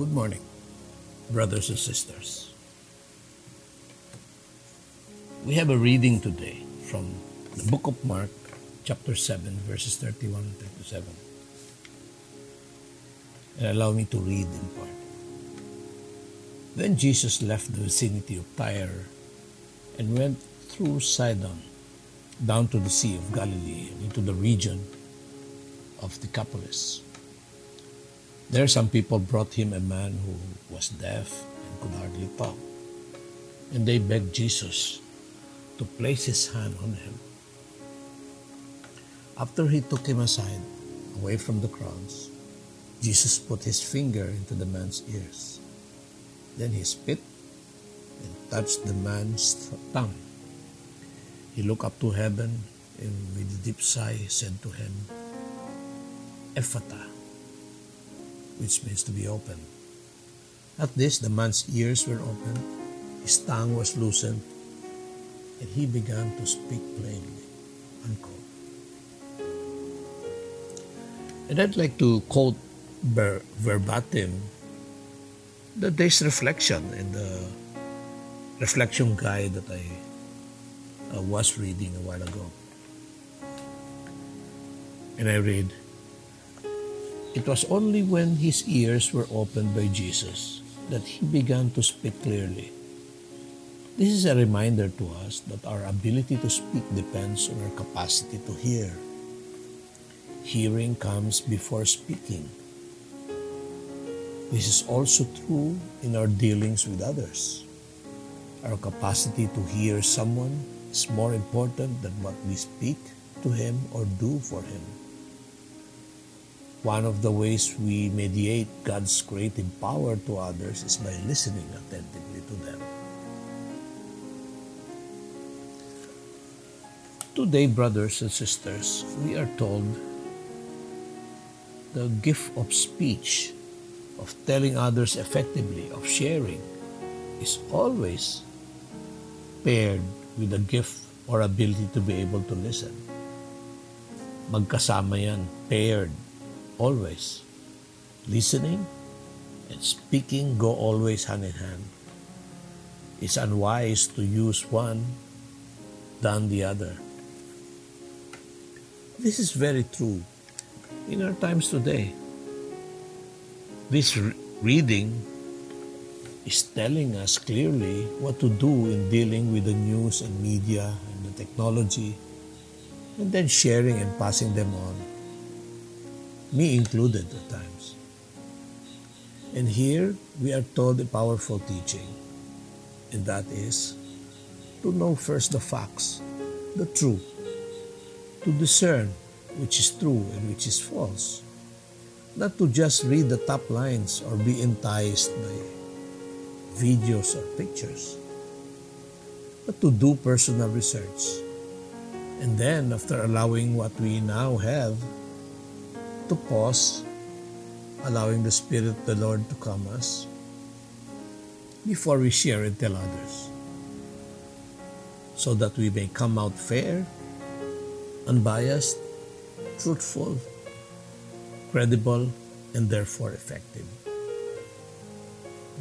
Good morning, brothers and sisters. We have a reading today from the book of Mark, chapter 7, verses 31 and 37. And allow me to read in part. Then Jesus left the vicinity of Tyre and went through Sidon down to the Sea of Galilee and into the region of Decapolis. There some people brought him a man who was deaf and could hardly talk. And they begged Jesus to place his hand on him. After he took him aside, away from the crowds, Jesus put his finger into the man's ears. Then he spit and touched the man's tongue. He looked up to heaven and with a deep sigh said to him, Ephphatha, which means to be opened. At this, the man's ears were opened, his tongue was loosened, and he began to speak plainly. Unquote. And I'd like to quote ver- verbatim the day's reflection in the reflection guide that I uh, was reading a while ago. And I read, It was only when his ears were opened by Jesus that he began to speak clearly. This is a reminder to us that our ability to speak depends on our capacity to hear. Hearing comes before speaking. This is also true in our dealings with others. Our capacity to hear someone is more important than what we speak to him or do for him. One of the ways we mediate God's creative power to others is by listening attentively to them. Today, brothers and sisters, we are told the gift of speech, of telling others effectively, of sharing, is always paired with the gift or ability to be able to listen. Magkasama yan, paired, always. Listening and speaking go always hand in hand. It's unwise to use one than the other. This is very true in our times today. This re- reading is telling us clearly what to do in dealing with the news and media and the technology, and then sharing and passing them on, me included at times. And here we are told a powerful teaching, and that is to know first the facts, the truth, to discern which is true and which is false, not to just read the top lines or be enticed by videos or pictures, but to do personal research. And then, after allowing what we now have, to pause, allowing the Spirit of the Lord to calm us before we share and tell others, so that we may come out fair, unbiased, truthful, credible, and therefore effective.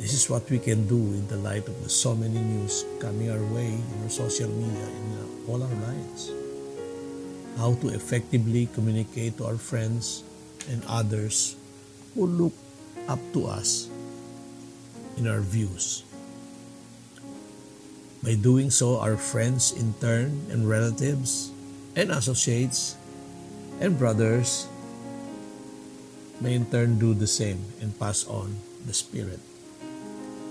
This is what we can do in the light of the so many news coming our way in our social media in all our lives. How to effectively communicate to our friends and others who look up to us in our views. By doing so, our friends in turn and relatives and associates and brothers may in turn do the same and pass on the Spirit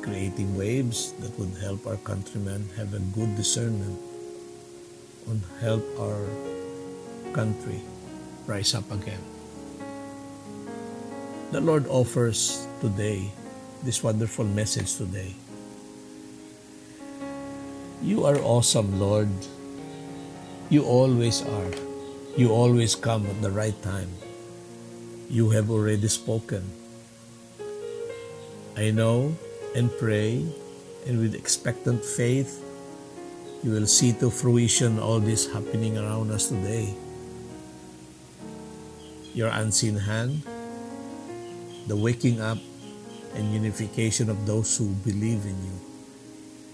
creating waves that would help our countrymen have a good discernment and help our country rise up again. The Lord offers today this wonderful message today. You are awesome, Lord. You always are. You always come at the right time. You have already spoken. I know and pray, and with expectant faith, you will see to fruition all this happening around us today. Your unseen hand, the waking up, and unification of those who believe in you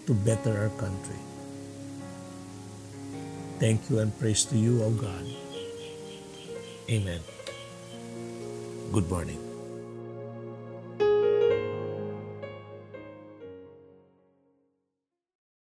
to better our country. Thank you and praise to you, O God. Amen. Good morning.